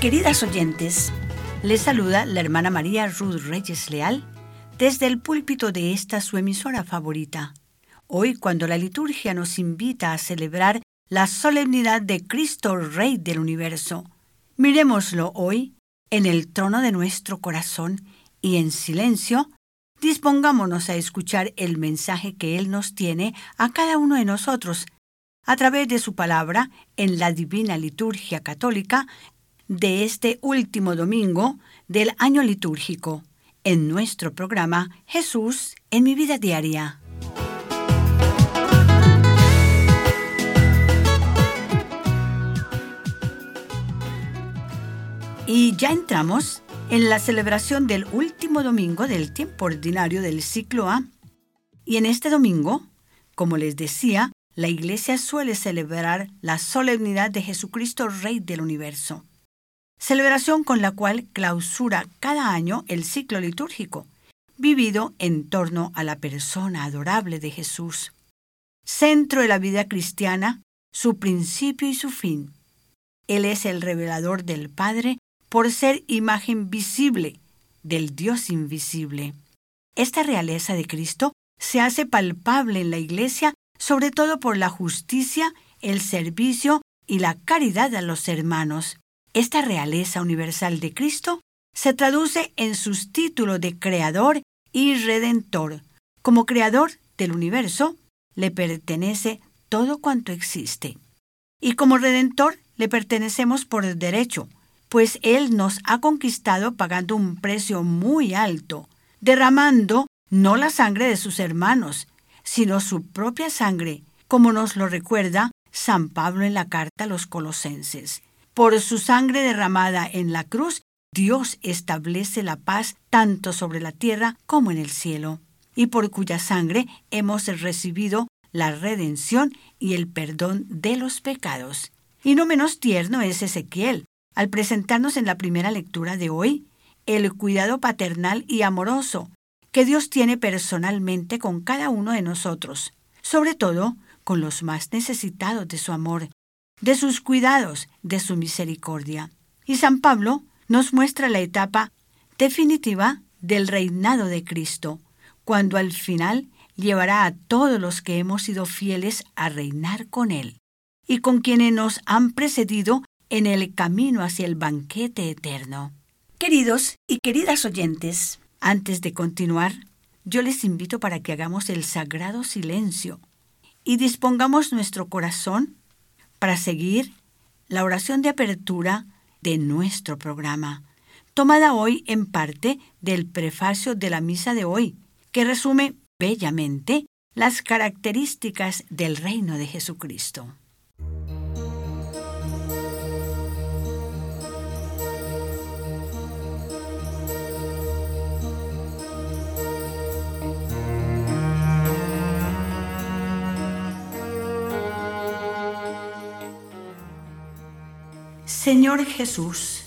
Queridas oyentes, les saluda la hermana María Ruth Reyes Leal desde el púlpito de esta su emisora favorita. Hoy, cuando la liturgia nos invita a celebrar la solemnidad de Cristo Rey del universo, miremoslo hoy en el trono de nuestro corazón y en silencio dispongámonos a escuchar el mensaje que Él nos tiene a cada uno de nosotros a través de su palabra en la divina liturgia católica de este último domingo del año litúrgico, en nuestro programa Jesús en mi vida diaria. Y ya entramos en la celebración del último domingo del tiempo ordinario del ciclo A. Y en este domingo, como les decía, la Iglesia suele celebrar la solemnidad de Jesucristo Rey del universo, celebración con la cual clausura cada año el ciclo litúrgico, vivido en torno a la persona adorable de Jesús, centro de la vida cristiana, su principio y su fin. Él es el revelador del Padre por ser imagen visible del Dios invisible. Esta realeza de Cristo se hace palpable en la Iglesia sobre todo por la justicia, el servicio y la caridad a los hermanos. Esta realeza universal de Cristo se traduce en sus títulos de Creador y Redentor. Como Creador del universo, le pertenece todo cuanto existe. Y como Redentor, le pertenecemos por derecho, pues Él nos ha conquistado pagando un precio muy alto, derramando no la sangre de sus hermanos, sino su propia sangre, como nos lo recuerda San Pablo en la carta a los colosenses. Por su sangre derramada en la cruz, Dios establece la paz tanto sobre la tierra como en el cielo, y por cuya sangre hemos recibido la redención y el perdón de los pecados. Y no menos tierno es Ezequiel, al presentarnos en la primera lectura de hoy el cuidado paternal y amoroso que Dios tiene personalmente con cada uno de nosotros, sobre todo con los más necesitados de su amor, de sus cuidados, de su misericordia. Y San Pablo nos muestra la etapa definitiva del reinado de Cristo, cuando al final llevará a todos los que hemos sido fieles a reinar con Él, y con quienes nos han precedido en el camino hacia el banquete eterno. Queridos y queridas oyentes, antes de continuar, yo les invito para que hagamos el sagrado silencio y dispongamos nuestro corazón para seguir la oración de apertura de nuestro programa, tomada hoy en parte del prefacio de la misa de hoy, que resume bellamente las características del reino de Jesucristo. Señor Jesús,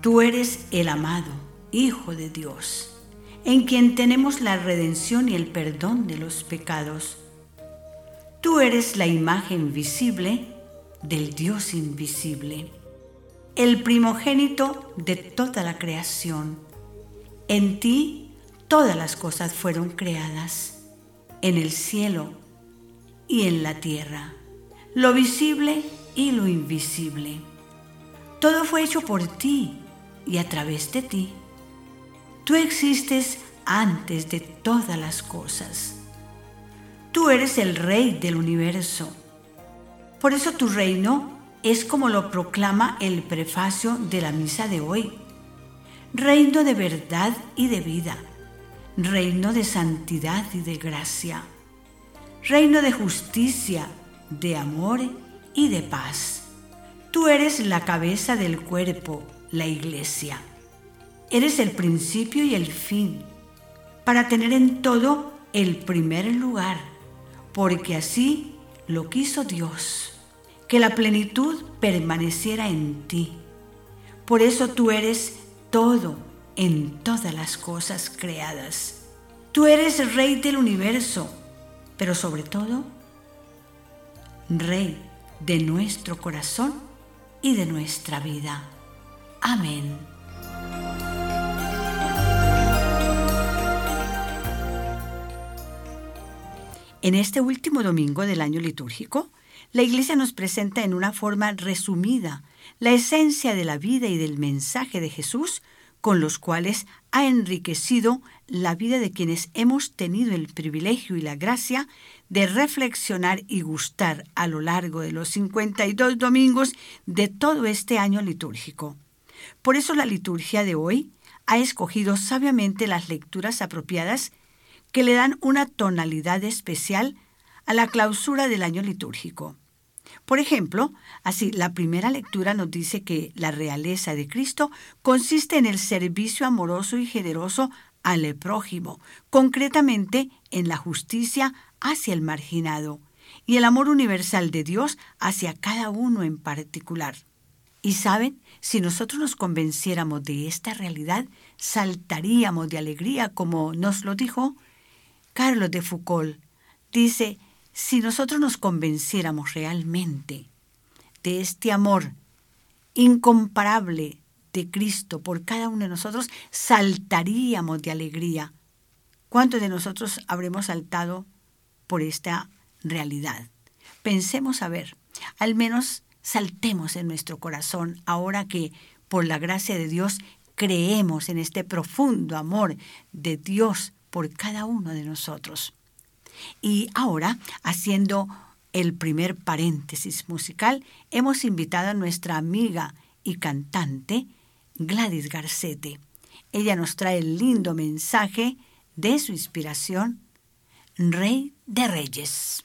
tú eres el amado Hijo de Dios, en quien tenemos la redención y el perdón de los pecados. Tú eres la imagen visible del Dios invisible, el primogénito de toda la creación. En ti todas las cosas fueron creadas, en el cielo y en la tierra, lo visible y lo invisible todo fue hecho por ti y a través de ti. Tú existes antes de todas las cosas. Tú eres el rey del universo. Por eso tu reino es como lo proclama el prefacio de la misa de hoy. Reino de verdad y de vida. Reino de santidad y de gracia. Reino de justicia, de amor y de paz. Tú eres la cabeza del cuerpo, la iglesia. Eres el principio y el fin, para tener en todo el primer lugar, porque así lo quiso Dios, que la plenitud permaneciera en ti. Por eso tú eres todo en todas las cosas creadas. Tú eres rey del universo, pero sobre todo, rey de nuestro corazón y de nuestra vida. Amén. En este último domingo del año litúrgico, la Iglesia nos presenta en una forma resumida la esencia de la vida y del mensaje de Jesús con los cuales ha enriquecido la vida de quienes hemos tenido el privilegio y la gracia de reflexionar y gustar a lo largo de los 52 domingos de todo este año litúrgico. Por eso la liturgia de hoy ha escogido sabiamente las lecturas apropiadas que le dan una tonalidad especial a la clausura del año litúrgico. Por ejemplo, así la primera lectura nos dice que la realeza de Cristo consiste en el servicio amoroso y generoso al prójimo, concretamente en la justicia hacia el marginado y el amor universal de Dios hacia cada uno en particular. Y saben, si nosotros nos convenciéramos de esta realidad, saltaríamos de alegría, como nos lo dijo Carlos de Foucault dice, si nosotros nos convenciéramos realmente de este amor incomparable de Cristo por cada uno de nosotros, saltaríamos de alegría. ¿Cuántos de nosotros habremos saltado por esta realidad? Pensemos a ver, al menos saltemos en nuestro corazón ahora que por la gracia de Dios creemos en este profundo amor de Dios por cada uno de nosotros. Y ahora, haciendo el primer paréntesis musical, hemos invitado a nuestra amiga y cantante Gladys Garcete. Ella nos trae el lindo mensaje de su inspiración, Rey de Reyes.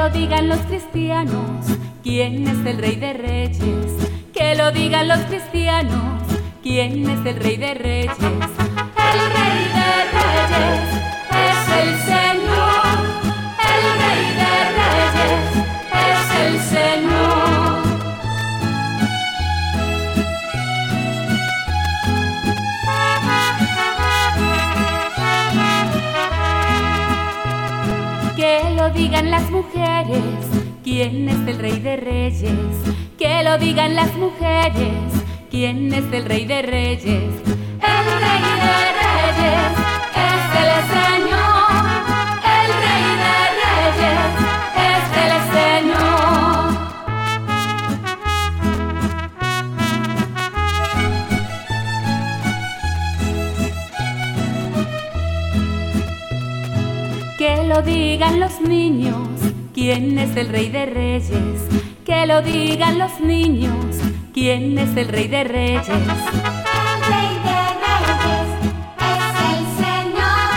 lo digan los cristianos, ¿quién es el rey de reyes? Que lo digan los cristianos, ¿quién es el rey de reyes? El rey de reyes es el Señor, el rey de reyes es el Señor. Que lo digan las mujeres, ¿quién es el rey de reyes? Que lo digan las mujeres, ¿quién es el rey de reyes? El rey de reyes es el Señor, el rey de reyes es el Señor. Que lo digan los niños, ¿quién es el rey de reyes? Que lo digan los niños, ¿quién es el rey de reyes? El rey de reyes es el Señor,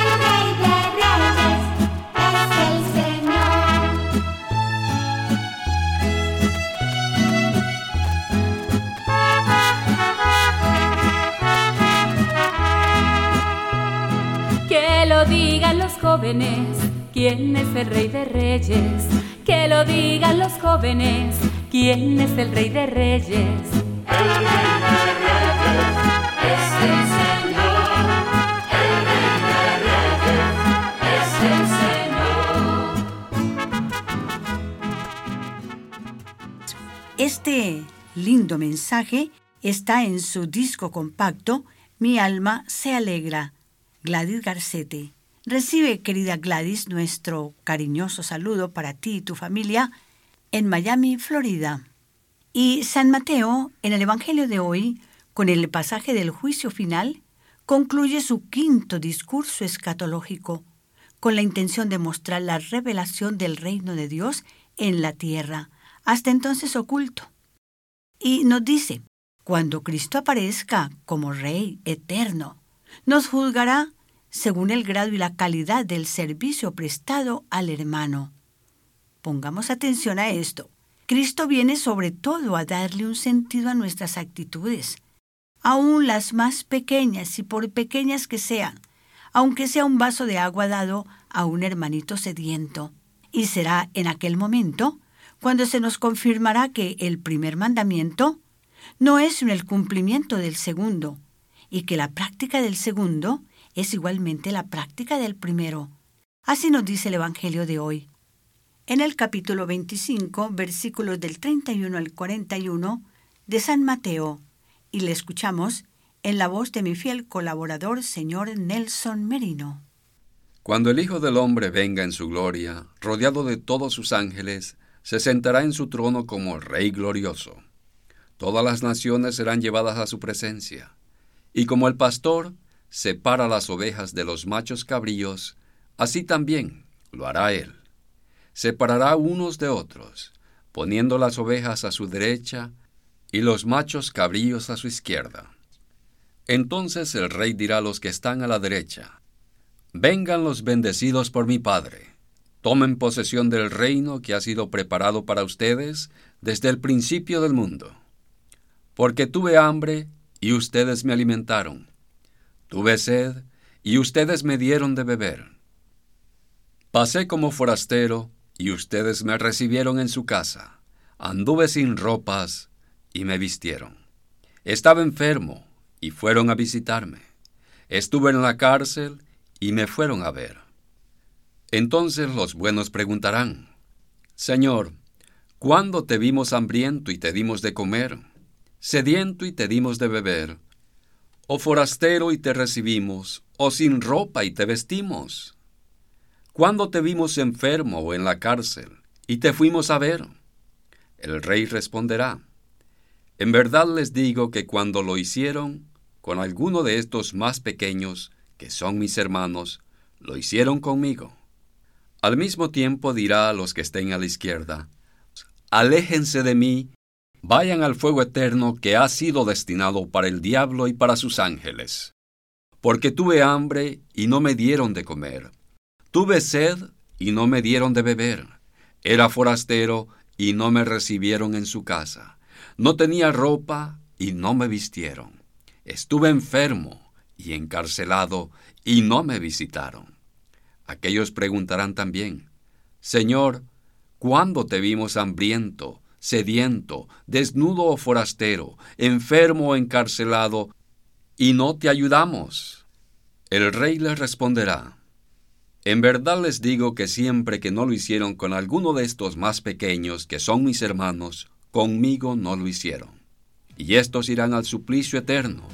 el rey de reyes es el Señor. Que lo digan los jóvenes, ¿quién es el rey de reyes? Que lo digan los jóvenes, ¿quién es el rey de reyes? El rey de reyes es el Señor, el rey de reyes es el Señor. Este lindo mensaje está en su disco compacto Mi alma se alegra. Gladys Garcete. Recibe, querida Gladys, nuestro cariñoso saludo para ti y tu familia en Miami, Florida. Y San Mateo, en el Evangelio de hoy, con el pasaje del juicio final, concluye su quinto discurso escatológico, con la intención de mostrar la revelación del reino de Dios en la tierra, hasta entonces oculto. Y nos dice, cuando Cristo aparezca como Rey eterno, nos juzgará según el grado y la calidad del servicio prestado al hermano. Pongamos atención a esto. Cristo viene sobre todo a darle un sentido a nuestras actitudes, aun las más pequeñas y por pequeñas que sean, aunque sea un vaso de agua dado a un hermanito sediento. Y será en aquel momento cuando se nos confirmará que el primer mandamiento no es el cumplimiento del segundo, y que la práctica del segundo es igualmente la práctica del primero. Así nos dice el Evangelio de hoy. En el capítulo 25, versículos del 31 al 41 de San Mateo, y le escuchamos en la voz de mi fiel colaborador, señor Nelson Merino. Cuando el Hijo del Hombre venga en su gloria, rodeado de todos sus ángeles, se sentará en su trono como Rey glorioso. Todas las naciones serán llevadas a su presencia. Y como el pastor separa las ovejas de los machos cabríos, así también lo hará él. Separará unos de otros, poniendo las ovejas a su derecha y los machos cabríos a su izquierda. Entonces el rey dirá a los que están a la derecha, Vengan los bendecidos por mi Padre, tomen posesión del reino que ha sido preparado para ustedes desde el principio del mundo. Porque tuve hambre y ustedes me alimentaron, tuve sed y ustedes me dieron de beber. Pasé como forastero y ustedes me recibieron en su casa, anduve sin ropas y me vistieron. Estaba enfermo y fueron a visitarme. Estuve en la cárcel y me fueron a ver. Entonces los buenos preguntarán, Señor, ¿cuándo te vimos hambriento y te dimos de comer, sediento y te dimos de beber, o forastero y te recibimos, o sin ropa y te vestimos? ¿Cuándo te vimos enfermo o en la cárcel y te fuimos a ver? El rey responderá, En verdad les digo que cuando lo hicieron con alguno de estos más pequeños, que son mis hermanos, lo hicieron conmigo. Al mismo tiempo dirá a los que estén a la izquierda, Aléjense de mí, vayan al fuego eterno que ha sido destinado para el diablo y para sus ángeles. Porque tuve hambre y no me dieron de comer, tuve sed y no me dieron de beber, era forastero y no me recibieron en su casa, no tenía ropa y no me vistieron, estuve enfermo y encarcelado, y no me visitaron. Aquellos preguntarán también, Señor, ¿cuándo te vimos hambriento, sediento, desnudo o forastero, enfermo o encarcelado, y no te ayudamos? El rey les responderá, En verdad les digo que siempre que no lo hicieron con alguno de estos más pequeños, que son mis hermanos, conmigo no lo hicieron. Y estos irán al suplicio eterno,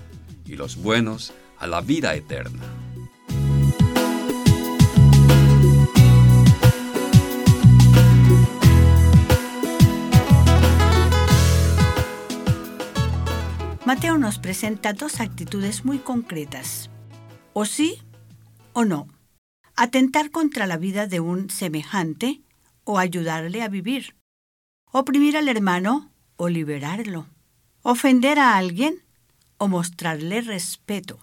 y los buenos a la vida eterna. Mateo nos presenta dos actitudes muy concretas, o sí o no, atentar contra la vida de un semejante o ayudarle a vivir, oprimir al hermano o liberarlo, ofender a alguien o mostrarle respeto.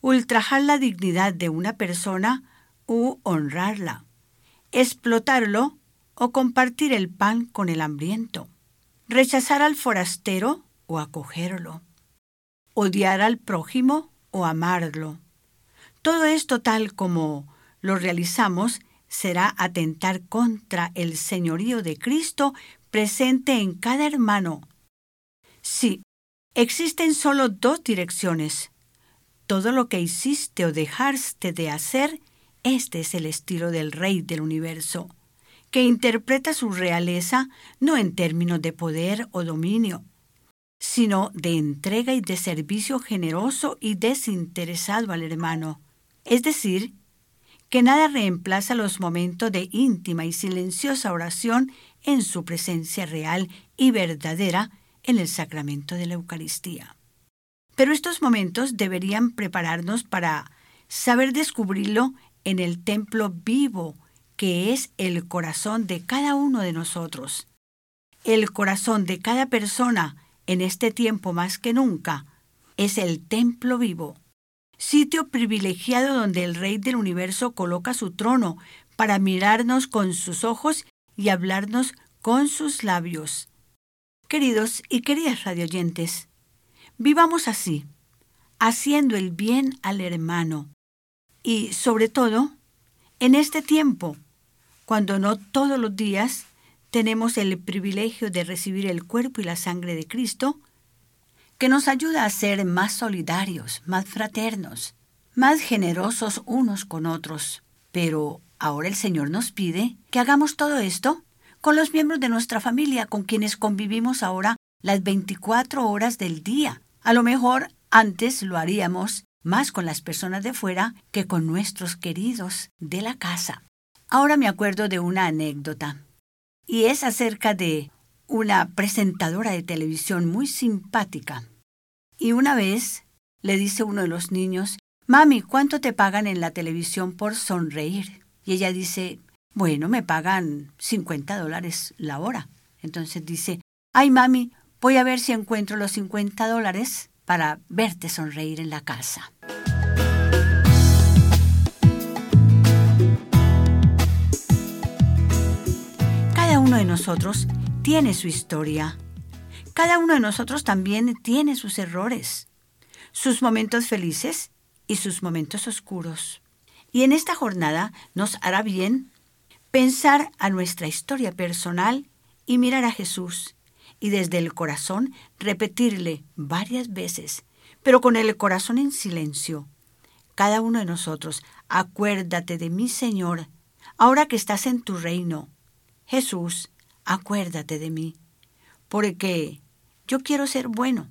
Ultrajar la dignidad de una persona u honrarla, explotarlo o compartir el pan con el hambriento, rechazar al forastero o acogerlo, odiar al prójimo o amarlo. Todo esto tal como lo realizamos será atentar contra el señorío de Cristo presente en cada hermano. Sí, existen solo dos direcciones, todo lo que hiciste o dejaste de hacer, este es el estilo del Rey del universo, que interpreta su realeza no en términos de poder o dominio, sino de entrega y de servicio generoso y desinteresado al hermano. Es decir, que nada reemplaza los momentos de íntima y silenciosa oración en su presencia real y verdadera en el sacramento de la Eucaristía. Pero estos momentos deberían prepararnos para saber descubrirlo en el templo vivo que es el corazón de cada uno de nosotros. El corazón de cada persona en este tiempo más que nunca es el templo vivo, sitio privilegiado donde el Rey del universo coloca su trono para mirarnos con sus ojos y hablarnos con sus labios. Queridos y queridas radioyentes, Vivamos así, haciendo el bien al hermano y, sobre todo, en este tiempo, cuando no todos los días tenemos el privilegio de recibir el cuerpo y la sangre de Cristo, que nos ayuda a ser más solidarios, más fraternos, más generosos unos con otros. Pero ahora el Señor nos pide que hagamos todo esto con los miembros de nuestra familia, con quienes convivimos ahora las 24 horas del día. A lo mejor antes lo haríamos más con las personas de fuera que con nuestros queridos de la casa. Ahora me acuerdo de una anécdota, y es acerca de una presentadora de televisión muy simpática. Y una vez le dice uno de los niños, Mami, ¿cuánto te pagan en la televisión por sonreír? Y ella dice, bueno, me pagan 50 dólares la hora. Entonces dice, ay mami, voy a ver si encuentro los 50 dólares para verte sonreír en la casa. Uno de nosotros tiene su historia. Cada uno de nosotros también tiene sus errores, sus momentos felices y sus momentos oscuros. Y en esta jornada nos hará bien pensar a nuestra historia personal y mirar a Jesús y desde el corazón repetirle varias veces, pero con el corazón en silencio. Cada uno de nosotros, acuérdate de mí, Señor, ahora que estás en tu reino. Jesús, acuérdate de mí, porque yo quiero ser bueno,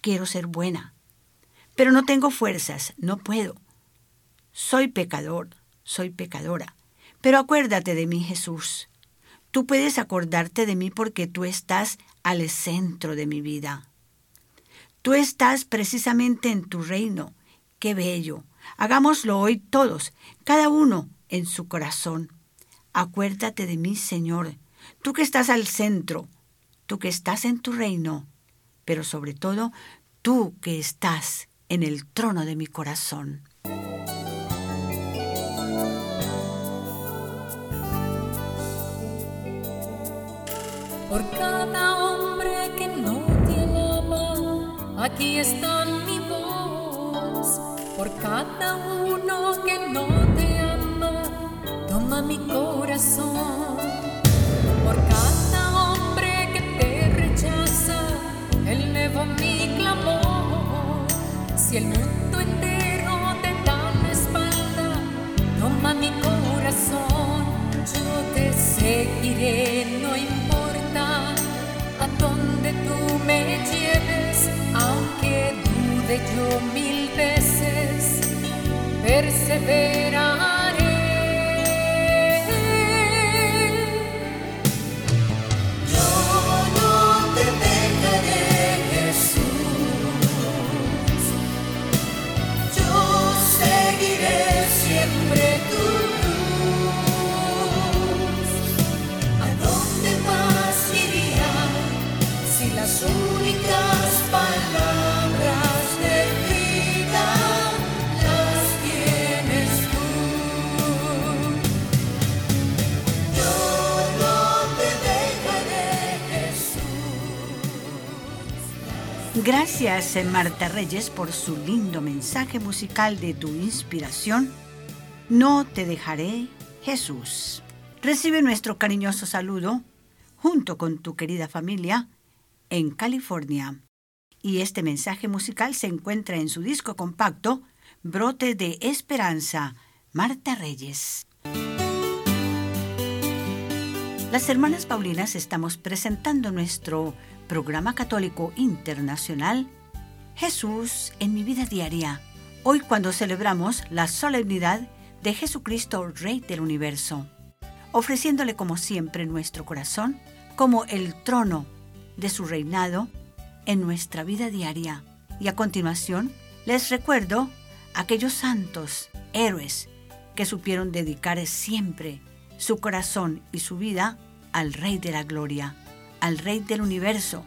quiero ser buena, pero no tengo fuerzas, no puedo. Soy pecador, soy pecadora, pero acuérdate de mí, Jesús. Tú puedes acordarte de mí porque tú estás al centro de mi vida. Tú estás precisamente en tu reino. Qué bello. Hagámoslo hoy todos, cada uno en su corazón. Acuérdate de mí, Señor, tú que estás al centro, tú que estás en tu reino, pero sobre todo tú que estás en el trono de mi corazón. Por cada hombre que no te ama, aquí está mi voz. Por cada uno que no te ama, toma mi corazón. Por cada hombre que te rechaza, elevo mi clamor. Si el mundo entero te da la espalda, toma mi corazón. Yo te seguiré, no importa a donde tú me lleves, aunque dude yo mil veces, perseveraré. Gracias, eh, Marta Reyes, por su lindo mensaje musical de tu inspiración. No te dejaré, Jesús. Recibe nuestro cariñoso saludo junto con tu querida familia en California. Y este mensaje musical se encuentra en su disco compacto Brote de Esperanza, Marta Reyes. Las hermanas Paulinas estamos presentando nuestro programa católico internacional Jesús en mi vida diaria. Hoy cuando celebramos la solemnidad de Jesucristo, Rey del Universo, ofreciéndole como siempre nuestro corazón como el trono de su reinado en nuestra vida diaria. Y a continuación les recuerdo aquellos santos, héroes, que supieron dedicar siempre su corazón y su vida al Rey de la Gloria, al Rey del universo,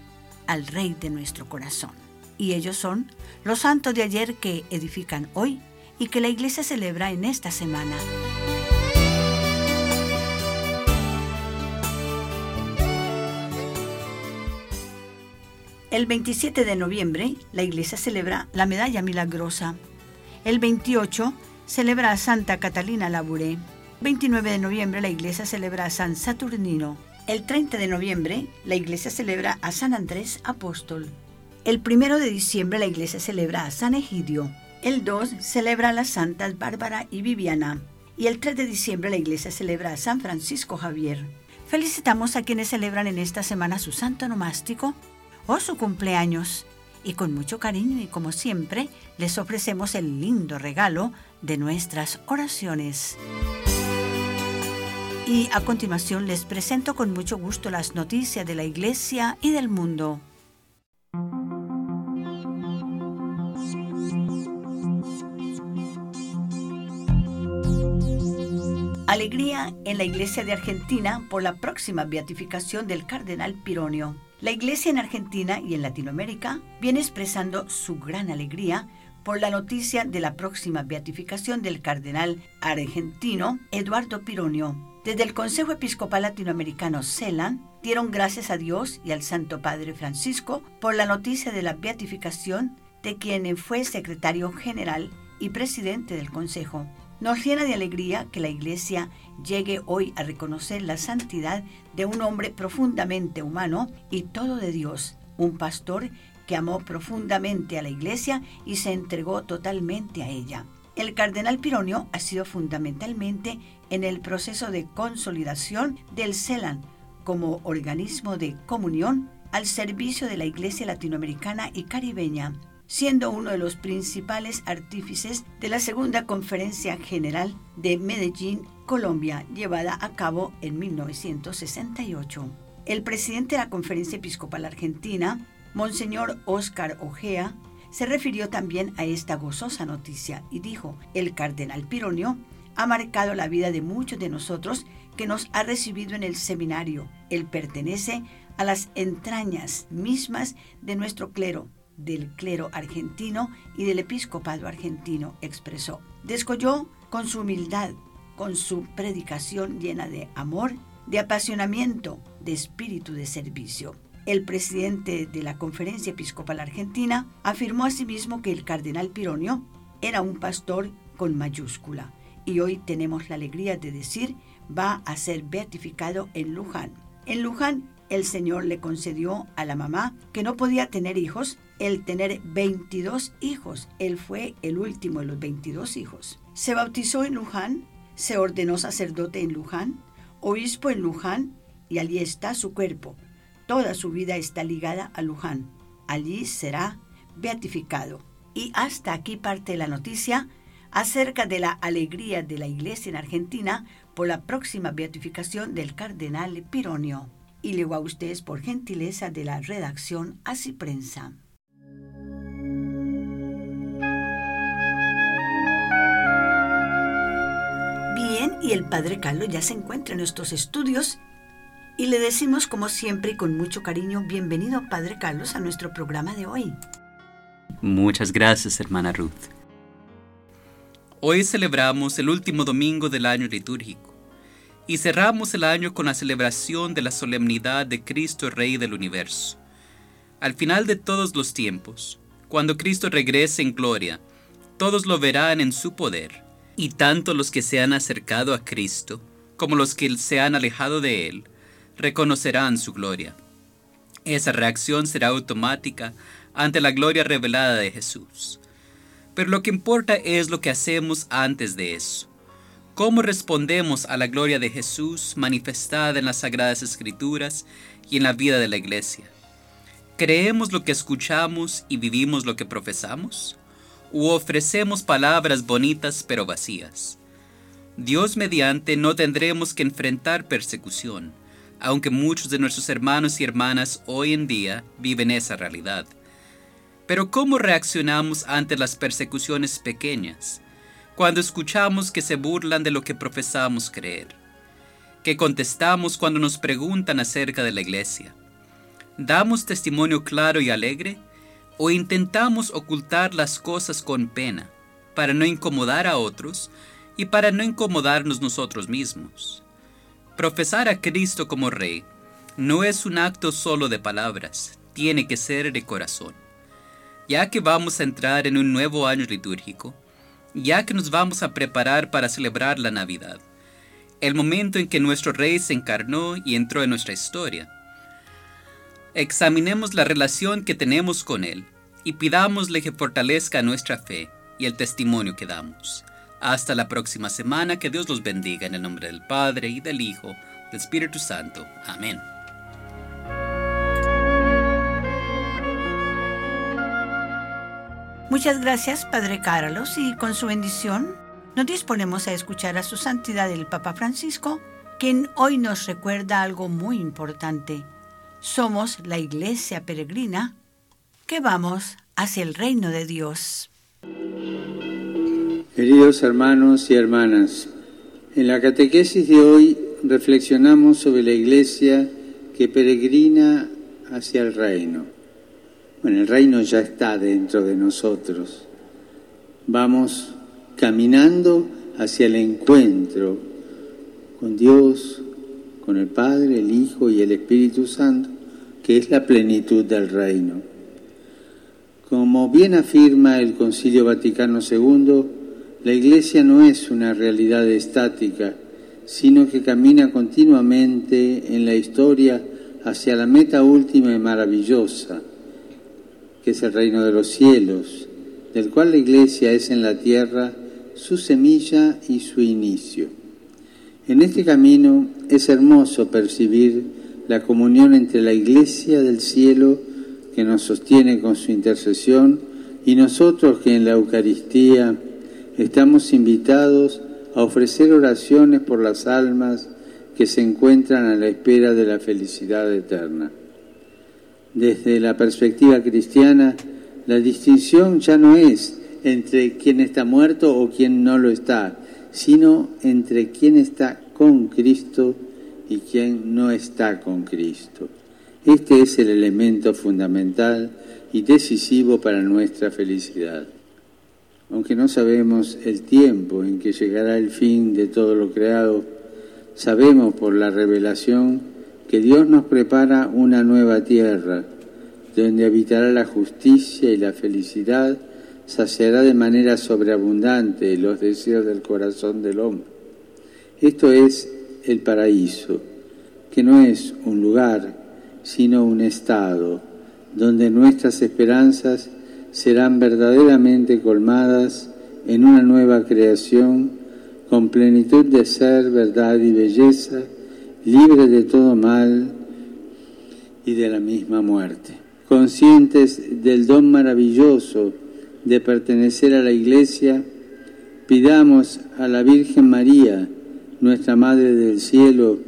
al Rey de nuestro corazón. Y ellos son los santos de ayer que edifican hoy y que la iglesia celebra en esta semana. El 27 de noviembre la iglesia celebra la medalla milagrosa. El 28 celebra a Santa Catalina Labouré. 29 de noviembre la iglesia celebra a San Saturnino. El 30 de noviembre la iglesia celebra a San Andrés Apóstol. El primero de diciembre la iglesia celebra a San Egidio. El 2 celebra a las santas Bárbara y Viviana. Y el 3 de diciembre la iglesia celebra a San Francisco Javier. Felicitamos a quienes celebran en esta semana su santo nomástico o su cumpleaños. Y con mucho cariño y como siempre, les ofrecemos el lindo regalo de nuestras oraciones. Y a continuación les presento con mucho gusto las noticias de la iglesia y del mundo. Alegría en la iglesia de Argentina por la próxima beatificación del cardenal Pironio. La iglesia en Argentina y en Latinoamérica viene expresando su gran alegría por la noticia de la próxima beatificación del cardenal argentino Eduardo Pironio. Desde el Consejo Episcopal Latinoamericano CELAN dieron gracias a Dios y al Santo Padre Francisco por la noticia de la beatificación de quien fue secretario general y presidente del Consejo. Nos llena de alegría que la Iglesia llegue hoy a reconocer la santidad de un hombre profundamente humano y todo de Dios, un pastor que amó profundamente a la Iglesia y se entregó totalmente a ella. El cardenal Pironio ha sido fundamentalmente en el proceso de consolidación del CELAN como organismo de comunión al servicio de la Iglesia latinoamericana y caribeña siendo uno de los principales artífices de la segunda conferencia general de Medellín, Colombia, llevada a cabo en 1968. El presidente de la Conferencia Episcopal Argentina, Monseñor Óscar Ojea, se refirió también a esta gozosa noticia y dijo, el cardenal Pironio ha marcado la vida de muchos de nosotros que nos ha recibido en el seminario. Él pertenece a las entrañas mismas de nuestro clero, del clero argentino y del episcopado argentino, expresó. Descolló con su humildad, con su predicación llena de amor, de apasionamiento, de espíritu de servicio. El presidente de la Conferencia Episcopal Argentina afirmó asimismo que el cardenal Pironio era un pastor con mayúscula y hoy tenemos la alegría de decir va a ser beatificado en Luján. En Luján el Señor le concedió a la mamá que no podía tener hijos el tener 22 hijos. Él fue el último de los 22 hijos. Se bautizó en Luján, se ordenó sacerdote en Luján, obispo en Luján y allí está su cuerpo. Toda su vida está ligada a Luján. Allí será beatificado. Y hasta aquí parte la noticia acerca de la alegría de la iglesia en Argentina por la próxima beatificación del cardenal Pironio. Y luego a ustedes por gentileza de la redacción Así Prensa. Bien, y el Padre Carlos ya se encuentra en nuestros estudios y le decimos como siempre y con mucho cariño, bienvenido Padre Carlos a nuestro programa de hoy. Muchas gracias, hermana Ruth. Hoy celebramos el último domingo del año litúrgico y cerramos el año con la celebración de la solemnidad de Cristo Rey del universo. Al final de todos los tiempos, cuando Cristo regrese en gloria, todos lo verán en su poder, y tanto los que se han acercado a Cristo como los que se han alejado de Él, reconocerán su gloria. Esa reacción será automática ante la gloria revelada de Jesús. Pero lo que importa es lo que hacemos antes de eso. ¿Cómo respondemos a la gloria de Jesús manifestada en las Sagradas Escrituras y en la vida de la Iglesia? ¿Creemos lo que escuchamos y vivimos lo que profesamos? ¿O ofrecemos palabras bonitas pero vacías? Dios mediante no tendremos que enfrentar persecución, aunque muchos de nuestros hermanos y hermanas hoy en día viven esa realidad. Pero ¿cómo reaccionamos ante las persecuciones pequeñas? Cuando escuchamos que se burlan de lo que profesamos creer. ¿Qué contestamos cuando nos preguntan acerca de la iglesia? ¿Damos testimonio claro y alegre? ¿O intentamos ocultar las cosas con pena para no incomodar a otros y para no incomodarnos nosotros mismos? Profesar a Cristo como Rey no es un acto solo de palabras, tiene que ser de corazón. Ya que vamos a entrar en un nuevo año litúrgico, ya que nos vamos a preparar para celebrar la Navidad, el momento en que nuestro Rey se encarnó y entró en nuestra historia, Examinemos la relación que tenemos con Él y pidámosle que fortalezca nuestra fe y el testimonio que damos. Hasta la próxima semana, que Dios los bendiga en el nombre del Padre y del Hijo, del Espíritu Santo. Amén. Muchas gracias, Padre Carlos, y con su bendición nos disponemos a escuchar a su santidad el Papa Francisco, quien hoy nos recuerda algo muy importante. Somos la iglesia peregrina que vamos hacia el reino de Dios. Queridos hermanos y hermanas, en la catequesis de hoy reflexionamos sobre la iglesia que peregrina hacia el reino. Bueno, el reino ya está dentro de nosotros. Vamos caminando hacia el encuentro con Dios, con el Padre, el Hijo y el Espíritu Santo, que es la plenitud del reino. Como bien afirma el Concilio Vaticano II, la Iglesia no es una realidad estática, sino que camina continuamente en la historia hacia la meta última y maravillosa, que es el reino de los cielos, del cual la Iglesia es en la tierra su semilla y su inicio. En este camino es hermoso percibir la comunión entre la Iglesia del cielo que nos sostiene con su intercesión y nosotros que en la Eucaristía estamos invitados a ofrecer oraciones por las almas que se encuentran a la espera de la felicidad eterna. Desde la perspectiva cristiana, la distinción ya no es entre quien está muerto o quien no lo está, sino entre quien está con Cristo y quien no está con Cristo. Este es el elemento fundamental y decisivo para nuestra felicidad. Aunque no sabemos el tiempo en que llegará el fin de todo lo creado, sabemos por la revelación que Dios nos prepara una nueva tierra, donde habitará la justicia y la felicidad, saciará de manera sobreabundante los deseos del corazón del hombre. Esto es el paraíso, que no es un lugar, sino un estado, donde nuestras esperanzas serán verdaderamente colmadas en una nueva creación con plenitud de ser, verdad y belleza, libre de todo mal y de la misma muerte. Conscientes del don maravilloso de pertenecer a la Iglesia, pidamos a la Virgen María, nuestra Madre del Cielo,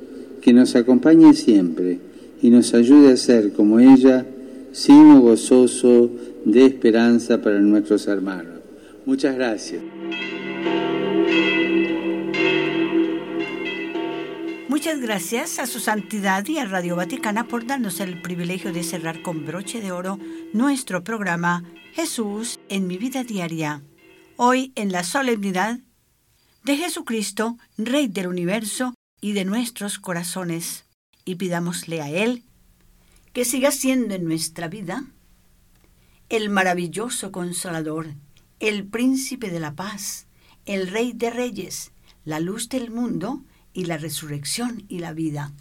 que nos acompañe siempre y nos ayude a ser como ella, signo gozoso de esperanza para nuestros hermanos. Muchas gracias. Muchas gracias a su santidad y a Radio Vaticana por darnos el privilegio de cerrar con broche de oro nuestro programa Jesús en mi vida diaria. Hoy en la solemnidad de Jesucristo, Rey del universo y de nuestros corazones. Y pidámosle a Él que siga siendo en nuestra vida el maravilloso consolador, el príncipe de la paz, el Rey de reyes, la luz del mundo y la resurrección y la vida.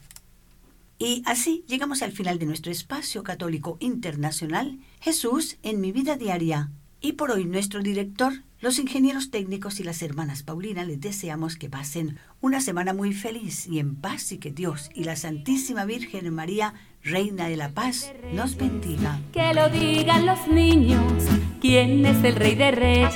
Y así llegamos al final de nuestro espacio católico internacional, Jesús en mi vida diaria. Y por hoy nuestro director, los ingenieros técnicos y las hermanas Paulina les deseamos que pasen una semana muy feliz y en paz y que Dios y la Santísima Virgen María, Reina de la Paz, nos bendiga. Que lo digan los niños, ¿quién es el rey de reyes?